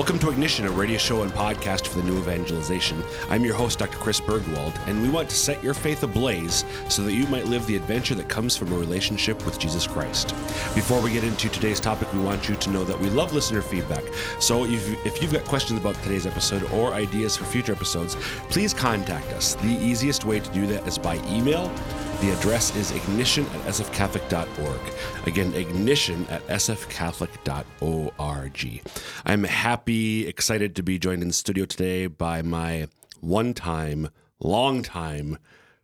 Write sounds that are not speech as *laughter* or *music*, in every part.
Welcome to Ignition, a radio show and podcast for the new evangelization. I'm your host, Dr. Chris Burgwald, and we want to set your faith ablaze so that you might live the adventure that comes from a relationship with Jesus Christ. Before we get into today's topic, we want you to know that we love listener feedback. So if, if you've got questions about today's episode or ideas for future episodes, please contact us. The easiest way to do that is by email. The address is ignition at sfcatholic.org. Again, ignition at sfcatholic.org. I'm happy, excited to be joined in the studio today by my one time, long time,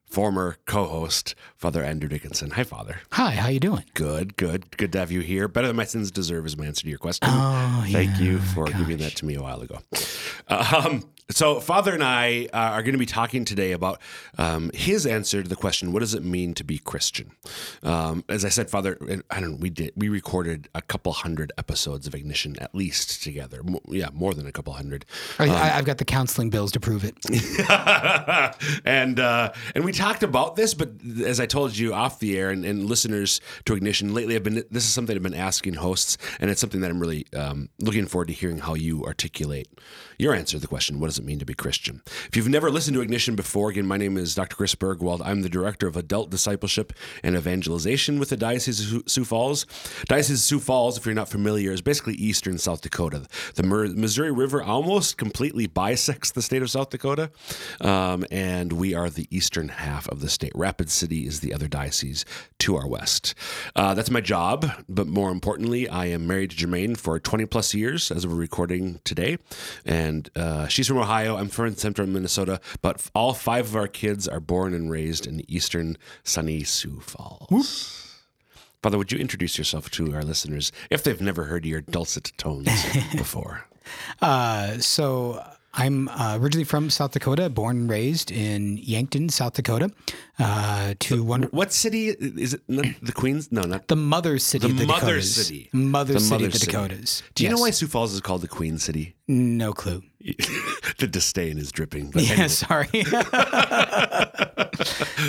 former co-host, Father Andrew Dickinson. Hi, Father. Hi, how you doing? Good, good, good to have you here. Better than my sins deserve is my answer to your question. Oh, Thank yeah, you for giving that to me a while ago. Um, so, Father and I uh, are going to be talking today about um, his answer to the question, "What does it mean to be Christian?" Um, as I said, Father, I don't know. We did we recorded a couple hundred episodes of Ignition at least together. Mo- yeah, more than a couple hundred. I, I, I've got the counseling bills to prove it. *laughs* and uh, and we talked about this, but as I told you off the air, and, and listeners to Ignition lately, I've been this is something I've been asking hosts, and it's something that I'm really um, looking forward to hearing how you articulate your answer to the question: What does it mean to be Christian? If you've never listened to Ignition before, again, my name is Dr. Chris Burgwald. I'm the director of adult discipleship and evangelization with the Diocese of Sioux- Falls. Diocese of Sioux Falls, if you're not familiar, is basically eastern South Dakota. The Missouri River almost completely bisects the state of South Dakota, um, and we are the eastern half of the state. Rapid City is the other diocese to our west. Uh, that's my job, but more importantly, I am married to Jermaine for 20 plus years as we're recording today, and uh, she's from Ohio. I'm from central Minnesota, but all five of our kids are born and raised in eastern sunny Sioux Falls. Father, would you introduce yourself to our listeners if they've never heard your dulcet tones *laughs* before? Uh, so I'm uh, originally from South Dakota, born and raised in Yankton, South Dakota. Uh, to one What city is it? Not the Queens? No, not the mother city, the of the mother Dakotas. city. mother The city, mother of the city. Dakotas. Do you know why Sioux Falls is called the Queen City? No clue. *laughs* the disdain is dripping. But Yeah, anyway. sorry. *laughs*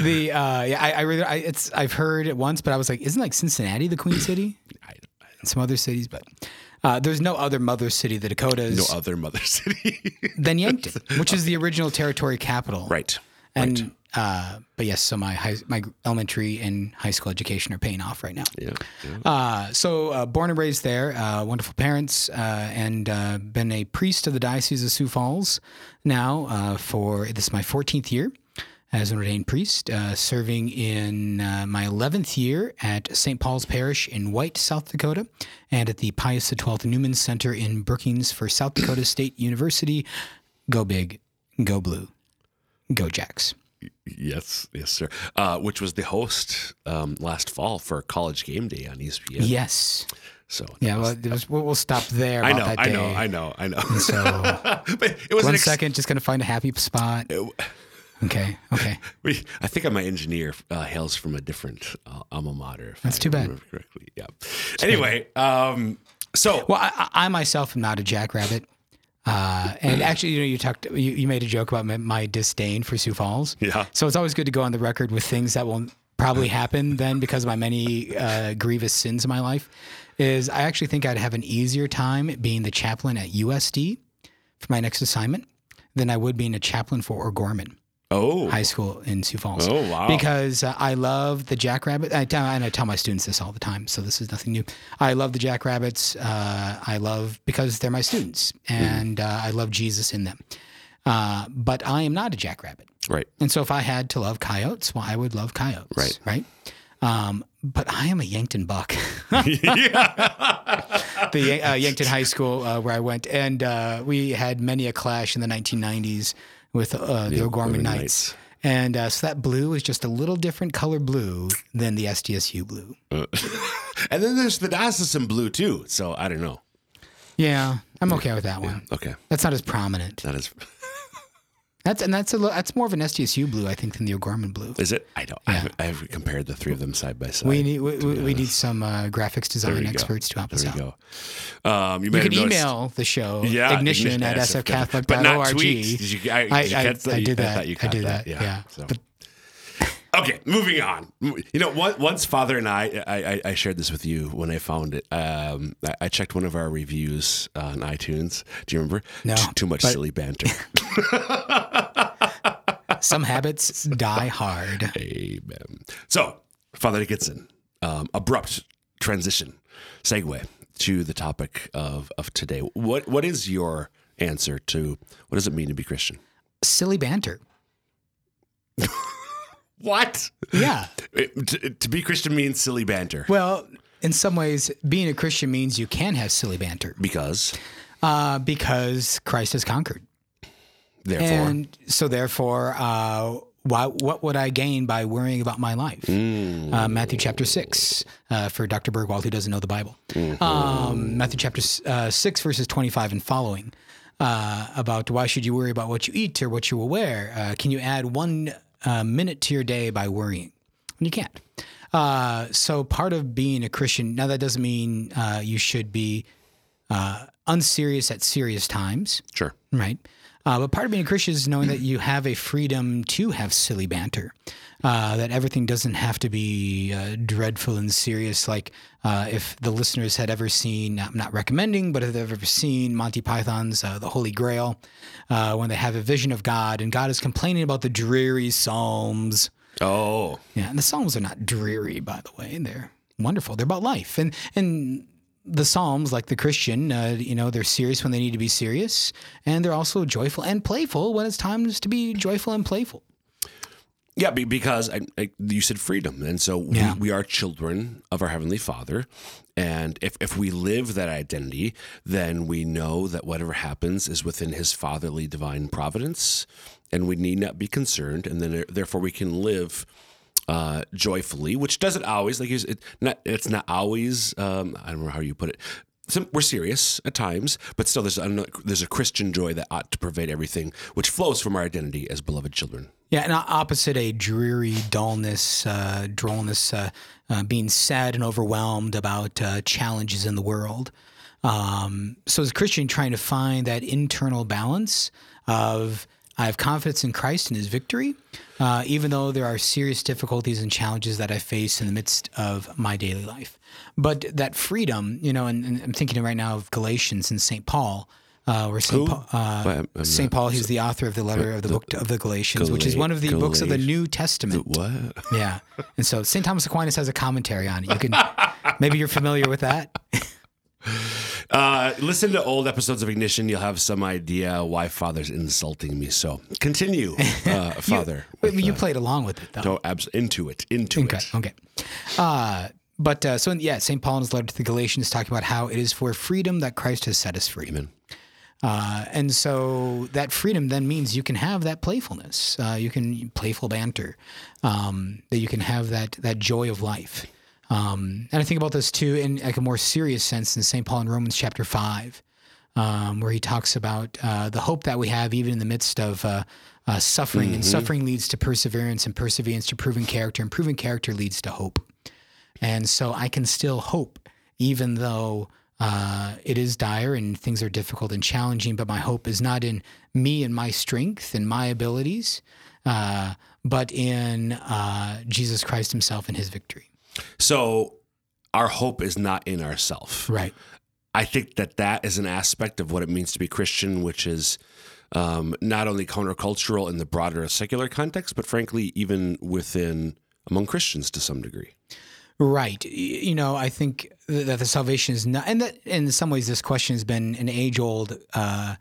the uh, yeah, I, I really, I, it's I've heard it once, but I was like, isn't like Cincinnati the Queen City? And some other cities, but uh, there's no other mother city the Dakotas no other mother *laughs* city. than Yankton, *laughs* which is the original territory capital. right. And uh, but yes, so my high, my elementary and high school education are paying off right now. Yeah. yeah. Uh, so uh, born and raised there, uh, wonderful parents, uh, and uh, been a priest of the Diocese of Sioux Falls now uh, for this is my 14th year as an ordained priest, uh, serving in uh, my 11th year at St. Paul's Parish in White, South Dakota, and at the Pius XII Newman Center in Brookings for South Dakota State University. Go big, go blue, go Jacks. Yes, yes, sir. Uh, which was the host um, last fall for College Game Day on ESPN. Yes. So Yeah, was- well, was, we'll, stop there. I know, that I know, I know, I know. So *laughs* but it was one ex- second, just gonna find a happy spot. Okay, okay. *laughs* we, I think my engineer uh, hails from a different uh, alma mater. if That's I too bad. Correctly, yeah. Anyway, um, so Well, I, I I myself am not a jackrabbit. Uh, and actually, you know, you talked, you, you made a joke about my, my disdain for Sioux Falls. Yeah. So it's always good to go on the record with things that will probably *laughs* happen then because of my many uh, grievous sins in my life. Is I actually think I'd have an easier time being the chaplain at USD for my next assignment than I would being a chaplain for O'Gorman. Oh, high school in Sioux Falls. Oh, wow. Because uh, I love the jackrabbit. I tell, and I tell my students this all the time, so this is nothing new. I love the jackrabbits. Uh, I love because they're my students, and uh, I love Jesus in them. Uh, but I am not a jackrabbit, right. and so if I had to love coyotes, well, I would love coyotes. Right. Right. Um, but I am a Yankton buck. *laughs* the uh, Yankton High School uh, where I went, and uh, we had many a clash in the 1990s with uh, the O'Gorman O'Gorman Knights. Knights. And uh, so that blue is just a little different color blue than the SDSU blue. *laughs* And then there's the diocesan blue too. So I don't know. Yeah, I'm okay with that one. Okay, That's not as prominent. that is. That's and that's a li- that's more of an SDSU blue, I think, than the O'Gorman blue. Is it? I don't. I, haven't, I haven't compared the three of them side by side. We need we, we, we need some uh, graphics design go. experts to help us There out. we go. Um, you, You have can noticed- email the show Yeah, ignition at sfcatholic.org. sfcatholic.org. But not tweets. Did you- I- I, did you I? I You- did that. thought you I did that, that. yeah. Yeah. So- But Okay, moving on. You know, once Father and I, I, I- shared this with you when I found it. Um, I, checked one of our reviews on iTunes. Do you remember? No, Too, too much but- silly banter. *laughs* some habits die hard. Amen. So, Father Dickinson, um, abrupt transition, segue to the topic of, of today. What What is your answer to what does it mean to be Christian? Silly banter. *laughs* What? Yeah. *laughs* to, to be Christian means silly banter. Well, in some ways, being a Christian means you can have silly banter Because, uh, because Christ has conquered. therefore, And so, therefore, uh, why, what would I gain by worrying about my life? Mm. Uh, Matthew chapter 6, uh, for Dr. Burgwald, who doesn't know the Bible. Mm-hmm. Um, Matthew chapter uh, 6, verses 25 and following, uh, about why should you worry about what you eat or what you will wear? Uh, can you add one uh, minute to your day by worrying? And you can't. Uh, so, part of being a Christian, now that doesn't mean uh, you should be uh, unserious at serious times. sure. Right. Uh, but part of being a Christian is knowing that you have a freedom to have silly banter, uh, that everything doesn't have to be uh, dreadful and serious. Like uh, if the listeners had ever seen, I'm not recommending, but if they've ever seen Monty Python's uh, The Holy Grail, uh, when they have a vision of God and God is complaining about the dreary Psalms. Oh, Yeah, and the Psalms are not dreary, by the way. They're wonderful. They're about life, and and the Psalms, like the Christian, uh, you know, they're serious when they need to be serious, and they're also joyful and playful when it's times to be joyful and playful. yeah. Because I, I, you said freedom, and so Yeah. we, we are children of our heavenly Father, and if if we live that identity, then we know that whatever happens is within His fatherly divine providence, and we need not be concerned, and then therefore we can live. Uh, joyfully, which doesn't always like it, not. It's not always. Um, I don't know how you put it. Some, we're serious at times, but still, there's a, there's a Christian joy that ought to pervade everything, which flows from our identity as beloved children. Yeah, and opposite a dreary dullness, uh, drollness, uh, uh, being sad and overwhelmed about uh, challenges in the world. Um, so, as a Christian, trying to find that internal balance of I have confidence in Christ and His victory, uh, even though there are serious difficulties and challenges that I face in the midst of my daily life. But that freedom, you know, and, and I'm thinking right now of Galatians and St. Paul. Uh, where St. Who? Paul, uh, Well, I'm- I'm St. Paul, he's the author of the letter of the book of the Galatians, which is one of the books of the New Testament. What? Yeah. And so St. Thomas Aquinas has a commentary on it. You can maybe you're familiar with that. *laughs* Uh, listen to old episodes of Ignition. You'll have some idea why Father's insulting me. So continue, *laughs* uh, Father. But you played along with it though. Go abs- into it. Into Okay. it. Okay. Uh, but uh, so yeah, St. Paul in his letter to the Galatians talking about how it is for freedom that Christ has set us free. Amen. Uh, and so that freedom then means you can have that playfulness, uh, you can playful banter, um, that you can have that that joy of life. Um, and I think about this too in like a more serious sense in St. Paul in Romans chapter five, um, where he talks about uh, the hope that we have even in the midst of uh, uh, suffering, and suffering leads to perseverance, and perseverance to proven character, and proven character leads to hope. And so I can still hope, even though uh, it is dire and things are difficult and challenging. But my hope is not in me and my strength and my abilities, uh, but in uh, Jesus Christ Himself and His victory. So our hope is not in ourself. Right. I think that that is an aspect of what it means to be Christian, which is um, not only countercultural in the broader secular context, but frankly, even within among Christians to some degree. Right. You know, I think that the salvation is not, and that in some ways, this question has been an age old uh,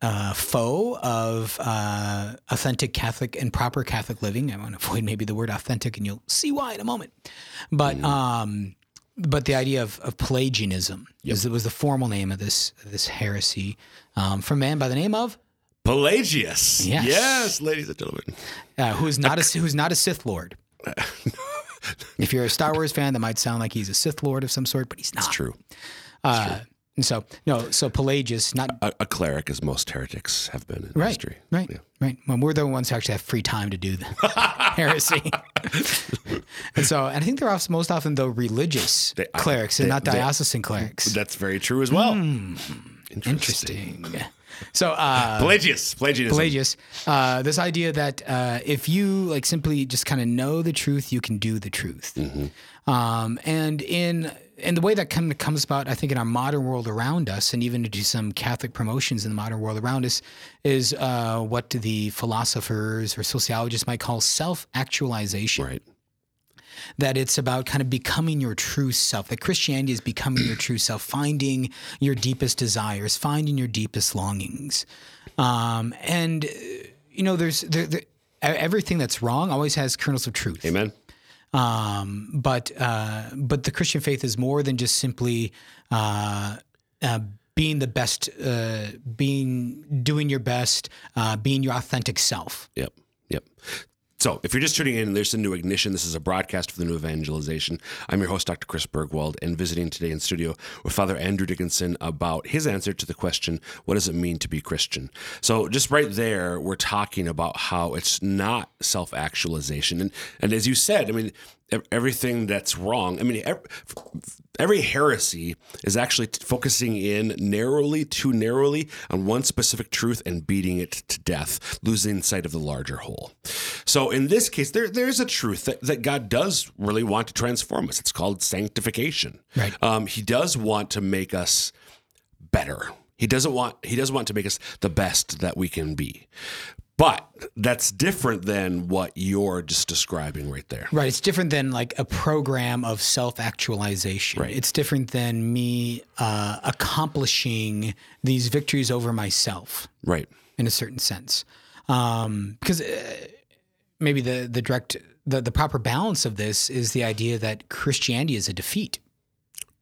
uh, foe of uh, authentic Catholic and proper Catholic living. I want to avoid maybe the word authentic, and you'll see why in a moment. But um, but the idea of, of Pelagianism is it was the formal name of this this heresy um, from a man by the name of Pelagius. Yes. yes, ladies and gentlemen. uh, who is not a who's not a Sith Lord. *laughs* if you're a Star Wars fan, that might sound like he's a Sith Lord of some sort, but he's not. True. Uh, And so no, so Pelagius, not A, a cleric, as most heretics have been in right, history. right, Yeah. right. Well, we're the ones who actually have free time to do the *laughs* heresy. and so, and I think they're often, most often though religious They- I- clerics and they- not they- diocesan clerics. That's very true as well. Hmm. Interesting. So, uh, Pelagius, Pelagianism. Pelagius, uh, this idea that uh, if you like simply just kind of know the truth, you can do the truth. Um, and in and the way that kind of comes about, I think, in our modern world around us, and even to do some Catholic promotions in the modern world around us, is uh, what the philosophers or sociologists might call self-actualization Right. that it's about kind of becoming your true self. That Christianity is becoming your true self, finding your deepest desires, finding your deepest longings. Um, and uh, you know, there's there, there, everything that's wrong always has kernels of truth. Amen. Um, but uh, but the Christian faith is more than just simply uh, uh, being the best, uh, being doing your best, uh, being your authentic self. Yep. Yep. So, if you're just tuning in, there's a new ignition. This is a broadcast for the new evangelization. I'm your host, Dr. Chris Burgwald, and visiting today in studio with Father Andrew Dickinson about his answer to the question, What does it mean to be Christian? So, just right there, we're talking about how it's not self actualization. And, and as you said, I mean, everything that's wrong, I mean, every heresy is actually t- focusing in narrowly, too narrowly on one specific truth and beating it to death, losing sight of the larger whole. So in this case, there there's a truth that, that God does really want to transform us. It's called sanctification. Right. Um, he does want to make us better. He doesn't want he doesn't want to make us the best that we can be. But that's different than what you're just describing right there. Right. It's different than like a program of self actualization. Right. It's different than me uh, accomplishing these victories over myself Right. in a certain sense. Um, because uh, maybe the, the direct, the, the proper balance of this is the idea that Christianity is a defeat.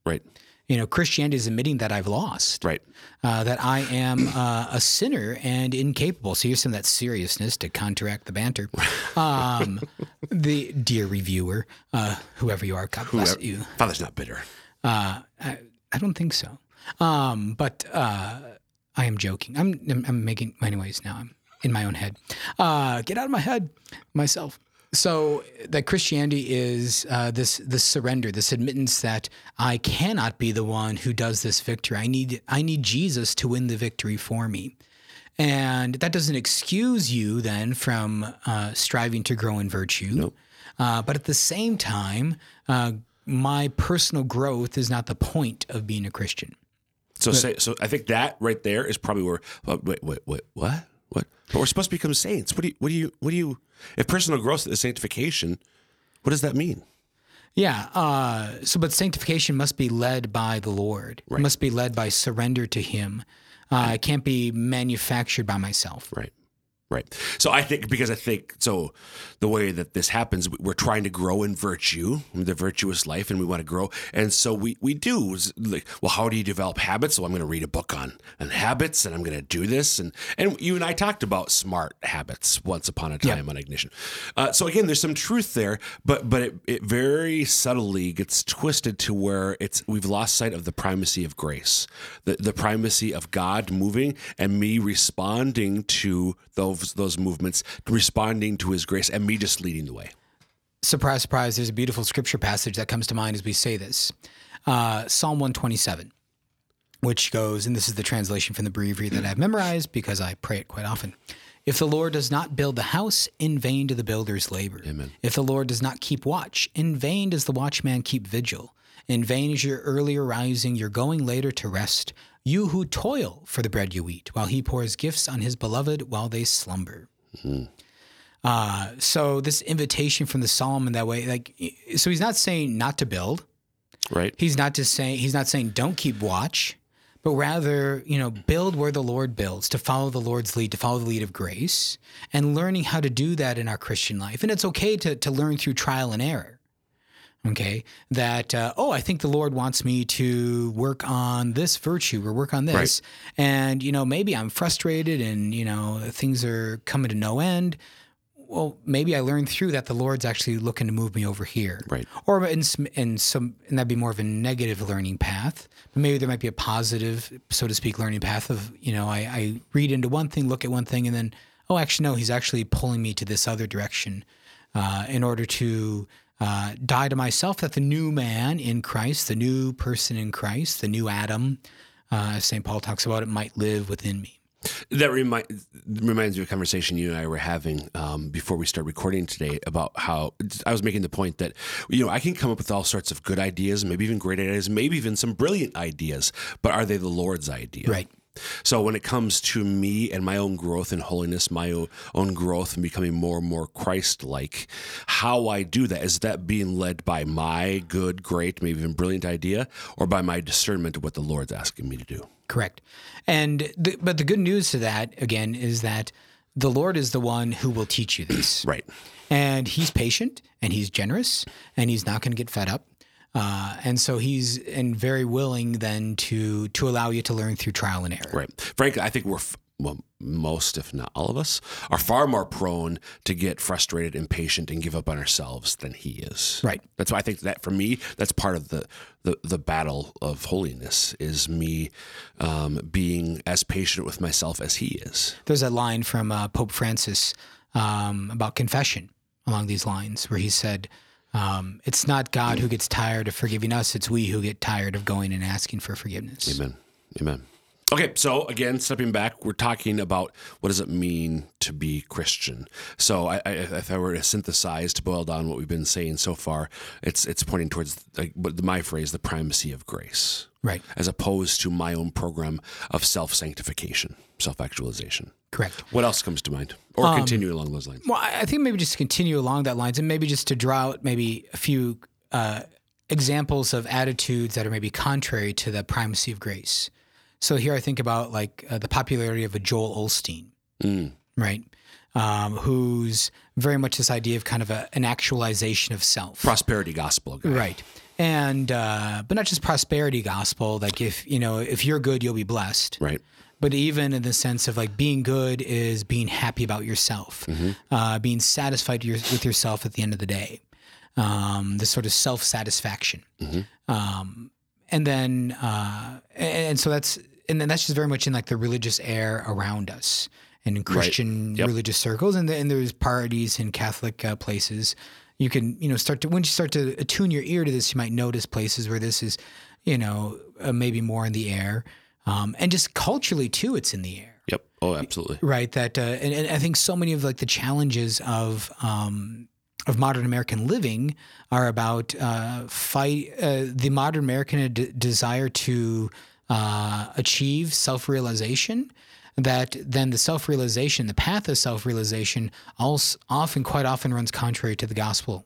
Right. You know, Christianity is admitting that I've lost, Right. uh, that I am uh, a sinner and incapable. So here's some of that seriousness to counteract the banter. *laughs* Um, the dear reviewer, uh, whoever you are, God bless Whoever- you. Father's not bitter. Uh, I, I don't think so. Um, but uh, I am joking. I'm, I'm I'm making anyways. Now I'm in my own head. Uh, get out of my head, myself. So that Christianity is uh, this this surrender, this admittance that I cannot be the one who does this victory. I need I need Jesus to win the victory for me. And that doesn't excuse you then from uh, striving to grow in virtue. Uh, but at the same time, uh, my personal growth is not the point of being a Christian. So say so I think that right there is probably where wait wait wait what what but we're supposed to become saints. What do you what do you what do you if personal growth is sanctification, what does that mean? Yeah. Uh, so, but sanctification must be led by the Lord. It must be led by surrender to Him. Uh, it can't be manufactured by myself. Right. Right. So I think because I think so the way that this happens, we're trying to grow in virtue, the virtuous life, and we want to grow. And so we we do like, well, how do you develop habits? So I'm going to read a book on on habits, and I'm going to do this. And and you and I talked about smart habits once upon a time on ignition. Uh, so again, there's some truth there, but but it, it very subtly gets twisted to where it's we've lost sight of the primacy of grace, the the primacy of God moving and me responding to those those movements, responding to His grace, and me just leading the way. Surprise, surprise, there's a beautiful scripture passage that comes to mind as we say this uh, Psalm 127, which goes, and this is the translation from the breviary that I've memorized because I pray it quite often. If the Lord does not build the house, in vain do the builders labor. Amen. If the Lord does not keep watch, in vain does the watchman keep vigil. In vain is your earlier rising, your going later to rest. You who toil for the bread you eat, while he pours gifts on his beloved while they slumber. Uh, so this invitation from the psalm in that way, like, so he's not saying not to build. Right. He's not just saying he's not saying don't keep watch, but rather you know build where the Lord builds to follow the Lord's lead, to follow the lead of grace, and learning how to do that in our Christian life. And it's okay to to learn through trial and error. Okay, that uh, oh, I think the Lord wants me to work on this virtue or work on this, and you know maybe I'm frustrated and you know things are coming to no end. well, maybe I learned through that the Lord's actually looking to move me over here, Right. Or in some, in some, and that'd be more of a negative learning path. But maybe there might be a positive, so to speak, learning path of you know I, I read into one thing, look at one thing, and then oh, actually no, He's actually pulling me to this other direction uh, in order to uh, die to myself. That the new man in Christ, the new person in Christ, the new Adam, uh, St. Paul talks about it, might live within me. That remind, reminds me of a conversation you and I were having um, before we start recording today about how I was making the point that you know I can come up with all sorts of good ideas, maybe even great ideas, maybe even some brilliant ideas, but are they the Lord's idea? Right. So when it comes to me and my own growth in holiness, my own growth and becoming more and more Christ-like, how I do that is that being led by my good, great, maybe even brilliant idea, or by my discernment of what the Lord's asking me to do. Correct. And the, but the good news to that again is that the Lord is the one who will teach you this. *clears throat* Right. And he's patient and he's generous and he's not going to get fed up. Uh, and so he's and very willing then to to allow you to learn through trial and error. Right. Frankly, I think we're, f- well, most, if not all of us, are far more prone to get frustrated, impatient, and give up on ourselves than he is. Right. That's why I think that for me, that's part of the the, the battle of holiness is me um, being as patient with myself as he is. There's a line from uh, Pope Francis um, about confession along these lines where he said, um, "It's not God who gets tired of forgiving us; it's we who get tired of going and asking for forgiveness." Amen. Amen. Okay, so again, stepping back, we're talking about what does it mean to be Christian. So, I, I, if I were to synthesize to boil down what we've been saying so far, it's it's pointing towards like my phrase, the primacy of grace, Right. as opposed to my own program of self sanctification, self actualization. Correct. What else comes to mind, or continue along those lines? Well, I I think maybe just to continue along that lines, and maybe just to draw out maybe a few uh, examples of attitudes that are maybe contrary to the primacy of grace. So here I think about like uh, the popularity of a Joel Osteen, Mm. right? Um, who's very much this idea of kind of a, an actualization of self, Prosperity gospel, guy. right? And uh, but not just prosperity gospel. Like if you know if you're good, you'll be blessed Right. but even in the sense of like being good is being happy about yourself, uh, being satisfied your, with yourself at the end of the day, um, this sort of self satisfaction, um, and then uh, and, and so that's and then that's just very much in like the religious air around us and in Christian Yep. religious circles, and, and there's parties in Catholic uh, places. You can you know start to once you start to attune your ear to this, you might notice places where this is, you know, uh, maybe more in the air. Um, and just culturally too, it's in the air, Yep. Oh, absolutely. right? That uh, and, and I think so many of like the challenges of um, of modern American living are about uh, fight uh, the modern American d- desire to uh, achieve self realization. That then the self realization, the path of self realization, also often quite often runs contrary to the gospel,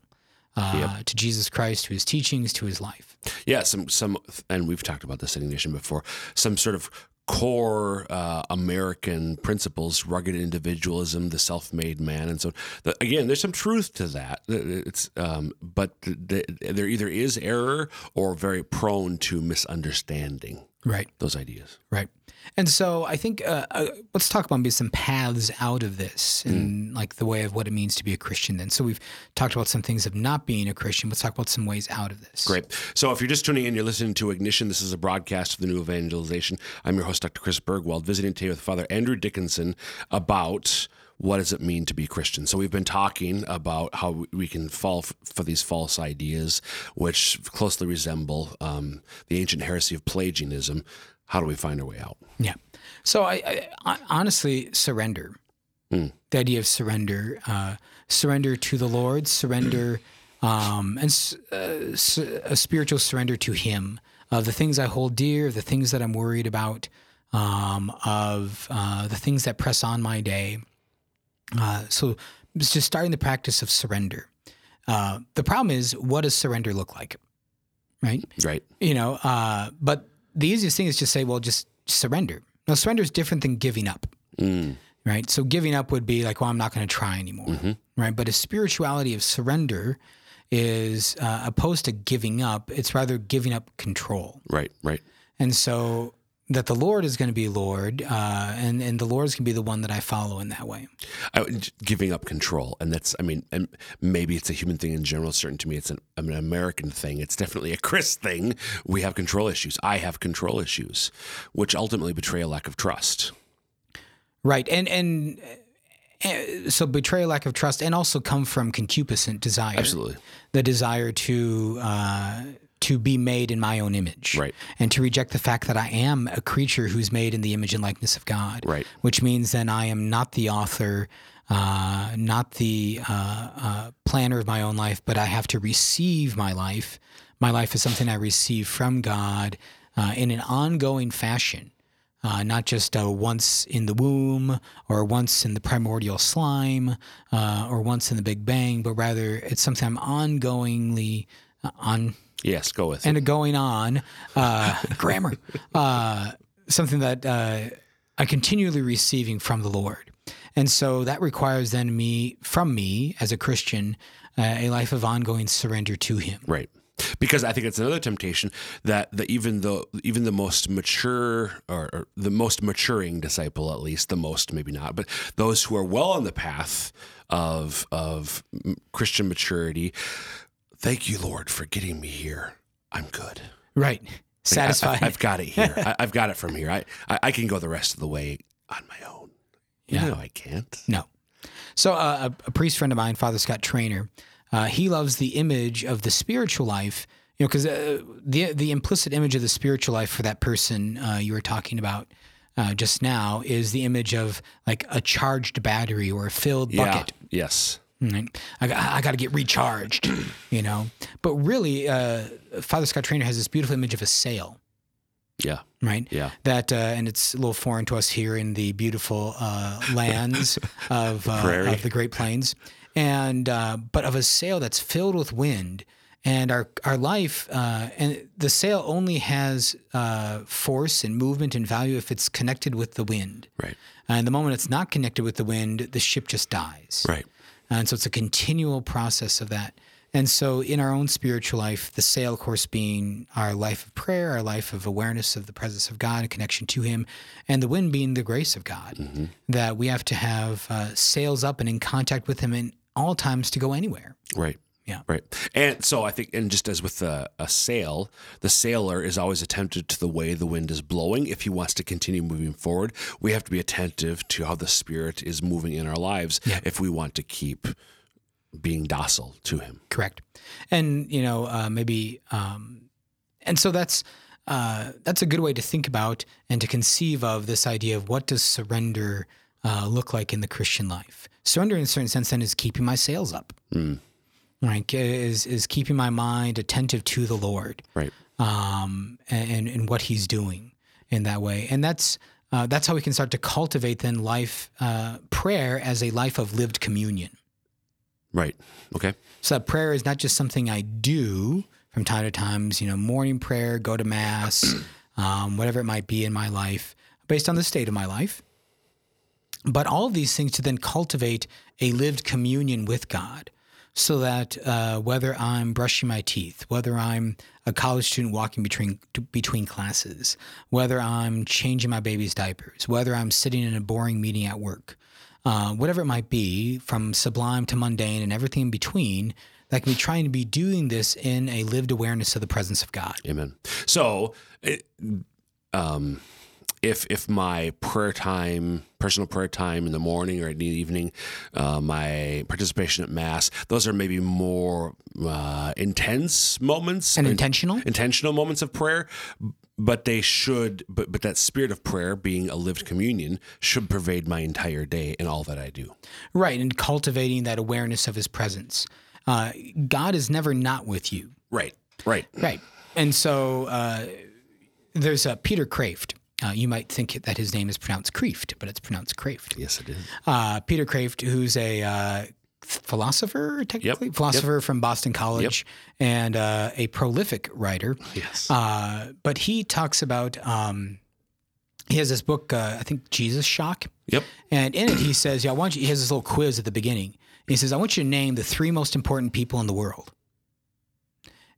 uh, to Jesus Christ, to his teachings, to his life. Yeah, some some, and we've talked about this in Ignition before. Some sort of core uh, American principles, rugged individualism, the self-made man, and so the, again, there's some truth to that. It's um, but the, the, there either is error or very prone to misunderstanding Right. those ideas. Right. And so I think uh, uh, let's talk about maybe some paths out of this and like the way of what it means to be a Christian. Then, so we've talked about some things of not being a Christian. Let's talk about some ways out of this. Great. So if you're just tuning in, you're listening to Ignition. This is a broadcast of the New Evangelization. I'm your host, Dr. Chris Burgwald, visiting today with Father Andrew Dickinson about what does it mean to be Christian. So we've been talking about how we can fall f- for these false ideas, which closely resemble um, the ancient heresy of Pelagianism. How do we find our way out? Yeah. So I, I, honestly surrender. The idea of surrender, uh, surrender to the Lord, surrender, *clears throat* um, and s- uh, a spiritual surrender to Him of the things I hold dear, the things that I'm worried about, um, of uh, the things that press on my day. Uh, so it's just starting the practice of surrender. Uh, the problem is, what does surrender look like? Right? Right. You know, uh, but the easiest thing is just say, well, just surrender. Now, surrender is different than giving up, Mm. right? So giving up would be like, well, I'm not going to try anymore, right? But a spirituality of surrender is uh, opposed to giving up. It's rather giving up control. Right. Right. And so that the Lord is going to be Lord, uh, and and the Lord is going to be the one that I follow in that way. I, giving up control, and that's I mean, and maybe it's a human thing in general. Certain to me, it's an, an American thing. It's definitely a Chris thing. We have control issues. I have control issues, which ultimately betray a lack of trust. Right, and and. uh, So betray a lack of trust, and also come from concupiscent desire. Absolutely. the desire to uh, to be made in my own image, Right. And to reject the fact that I am a creature who's made in the image and likeness of God, Right. Which means then I am not the author, uh, not the uh, uh, planner of my own life, but I have to receive my life. My life is something I receive from God uh, in an ongoing fashion. Uh, not just uh, once in the womb or once in the primordial slime uh, or once in the Big Bang, but rather it's something I'm ongoingly uh, on Yes, go with it. and going on uh, *laughs* grammar, uh, something that uh, I'm continually receiving from the Lord, and so that requires then me from me as a Christian uh, a life of ongoing surrender to Him. Right. Because I think it's another temptation that the, even the even the most mature or, or the most maturing disciple, at least the most maybe not, but those who are well on the path of of Christian maturity, thank you, Lord, for getting me here. I'm good. Right, satisfied. I, have got it here. *laughs* I, I've got it from here. I, I I can go the rest of the way on my own. Yeah. No, I can't. No. So uh, a, a priest friend of mine, Father Scott Traynor, uh, he loves the image of the spiritual life. You know, because uh, the the implicit image of the spiritual life for that person uh, you were talking about uh, just now is the image of like a charged battery or a filled bucket. Yeah. Yes. Right? I, got- I got to get recharged, *clears throat* you know. But really, uh, Father Scott Traynor has this beautiful image of a sail Yeah. right? Yeah. That uh, and it's a little foreign to us here in the beautiful uh, lands *laughs* of, uh, of the Great Plains, and uh, but of a sail that's filled with wind. And our our life uh, and the sail only has uh, force and movement and value if it's connected with the wind. Right. And the moment it's not connected with the wind, the ship just dies. Right. And so it's a continual process of that. And so in our own spiritual life, the sail, of course, being our life of prayer, our life of awareness of the presence of God and connection to Him, and the wind being the grace of God, that we have to have uh, sails up and in contact with Him in all times to go anywhere. Right. Yeah. Right. And so I think, and just as with a, a sail, the sailor is always attentive to the way the wind is blowing. If he wants to continue moving forward, we have to be attentive to how the spirit is moving in our lives Yeah. if we want to keep being docile to him. Correct. And you know, uh, maybe, um, and so that's uh, that's a good way to think about and to conceive of this idea of what does surrender uh, look like in the Christian life. Surrender, in a certain sense, then is keeping my sails up. Right, is is keeping my mind attentive to the Lord Right. um, and and what He's doing in that way, and that's uh, that's how we can start to cultivate then life uh, prayer as a life of lived communion. Right. Okay. So that prayer is not just something I do from time to times. you know, morning prayer, go to mass, *clears throat* um, whatever it might be in my life, based on the state of my life. But all of these things to then cultivate a lived communion with God so that uh, whether I'm brushing my teeth, whether I'm a college student walking between between classes, whether I'm changing my baby's diapers, whether I'm sitting in a boring meeting at work, uh, whatever it might be, from sublime to mundane and everything in between, that can be trying to be doing this in a lived awareness of the presence of God. Amen. So, it, um, if if my prayer time, personal prayer time in the morning or in the evening, uh, my participation at mass, those are maybe more uh, intense moments And in- intentional? intentional moments of prayer. But they should, but but that spirit of prayer, being a lived communion, should pervade my entire day and all that I do. Right, and cultivating that awareness of his presence. Uh, God is never not with you. Right. Right. Right. And so uh, there's uh, Peter Kraft. Uh, you might think that his name is pronounced Kreeft, but it's pronounced Kraft. Yes, it is. Uh, Peter Kraft, who's a uh, philosopher, technically, Yep. philosopher from Boston College and uh, a prolific writer. Yes. Uh, but he talks about, um, he has this book, uh, I think Jesus Shock. Yep. And in it, he says, yeah, I want you, he has this little quiz at the beginning. He says, I want you to name the three most important people in the world.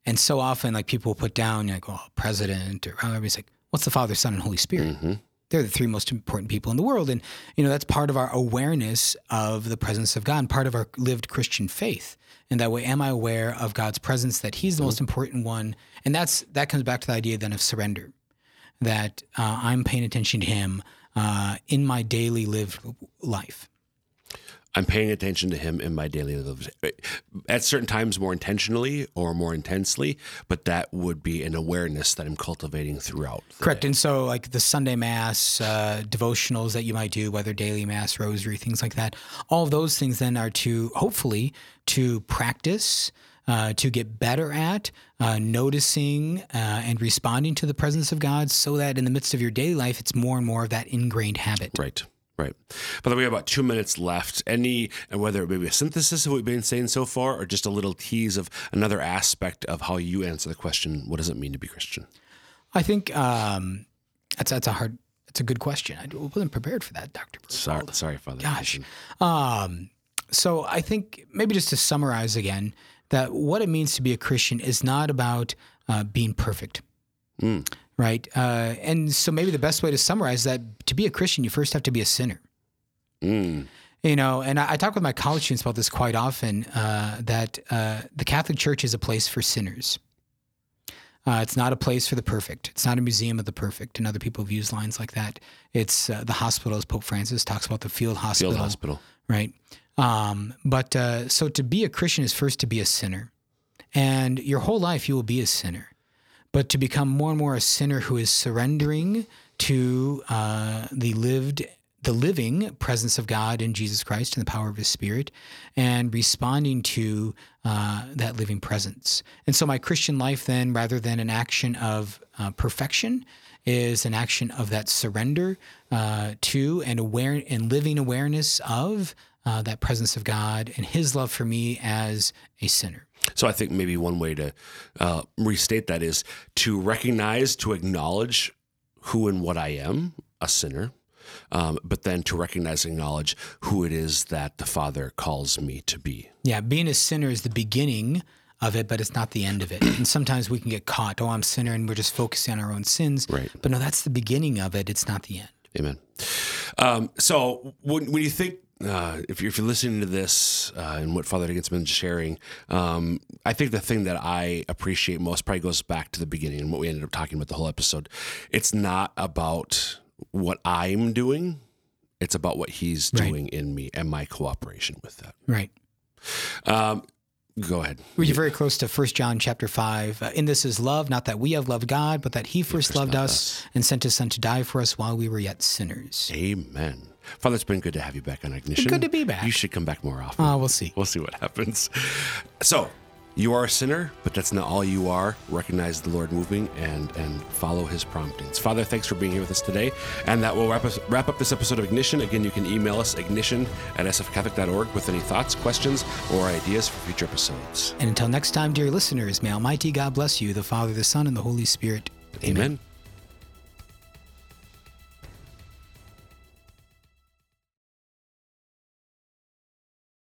And so often, like people will put down, like, oh, president or whatever. He's like, what's the Father, Son, and Holy Spirit? Mm-hmm. They're the three most important people in the world. And, you know, that's part of our awareness of the presence of God and part of our lived Christian faith. In that way, am I aware of God's presence, that He's the most important one? And that's that comes back to the idea then of surrender, that uh, I'm paying attention to Him uh, in my daily lived life. I'm paying attention to him in my daily lives at certain times more intentionally or more intensely, but that would be an awareness that I'm cultivating throughout. Correct. day. And so, like the Sunday Mass, uh, devotionals that you might do, whether daily Mass, Rosary, things like that, all of those things then are to hopefully to practice, uh, to get better at uh, noticing uh, and responding to the presence of God, so that in the midst of your daily life, it's more and more of that ingrained habit. Right. Right. By the way, we have about two minutes left. Any, and whether it may be a synthesis of what we've been saying so far or just a little tease of another aspect of how you answer the question, what does it mean to be Christian? I think um, that's that's a hard, that's a good question. I wasn't prepared for that, Doctor. Sorry, sorry, Father. Gosh. Um, so I think maybe just to summarize again, that what it means to be a Christian is not about uh, being perfect, Mm. Right? Uh, and so maybe the best way to summarize that to be a Christian, you first have to be a sinner. Mm. You know, and I, I talk with my college students about this quite often. Uh, that uh, the Catholic Church is a place for sinners. Uh, it's not a place for the perfect. It's not a museum of the perfect. And other people have used lines like that. It's uh, the hospital, as Pope Francis talks about the field hospital Field hospital. right? Um, but uh, so to be a Christian is first to be a sinner, and your whole life you will be a sinner. But to become more and more a sinner who is surrendering to uh, the lived, the living presence of God in Jesus Christ and the power of His Spirit, and responding to uh, that living presence. And so my Christian life, then, rather than an action of uh, perfection, is an action of that surrender uh, to and aware and living awareness of uh, that presence of God and His love for me as a sinner. So I think maybe one way to uh, restate that is to recognize, to acknowledge who and what I am, a sinner, um, but then to recognize and acknowledge who it is that the Father calls me to be. Yeah, being a sinner is the beginning of it, but it's not the end of it. *clears throat* And sometimes we can get caught, oh, I'm a sinner, and we're just focusing on our own sins. Right. But no, that's the beginning of it. It's not the end. Amen. Um, so when, when you think, uh, if, you're, if you're listening to this uh, and what Father Higgins been sharing, um, I think the thing that I appreciate most probably goes back to the beginning and what we ended up talking about the whole episode. It's not about what I'm doing; it's about what He's Right. doing in me and my cooperation with that. Right. Um, go ahead. Well, You're very close to 1 John chapter 5. Uh, in this is love, not that we have loved God, but that He first loved us and sent His Son to die for us while we were yet sinners. Amen. Father, it's been good to have you back on Ignition. Good to be back. You should come back more often. Uh, we'll see. We'll see what happens. So, you are a sinner, but that's not all you are. Recognize the Lord moving and and follow His promptings. Father, thanks for being here with us today, and that will wrap us wrap up this episode of Ignition. Again, you can email us ignition at sfcatholic.org with any thoughts, questions, or ideas for future episodes. And until next time, dear listeners, may Almighty God bless you, the Father, the Son, and the Holy Spirit. Amen.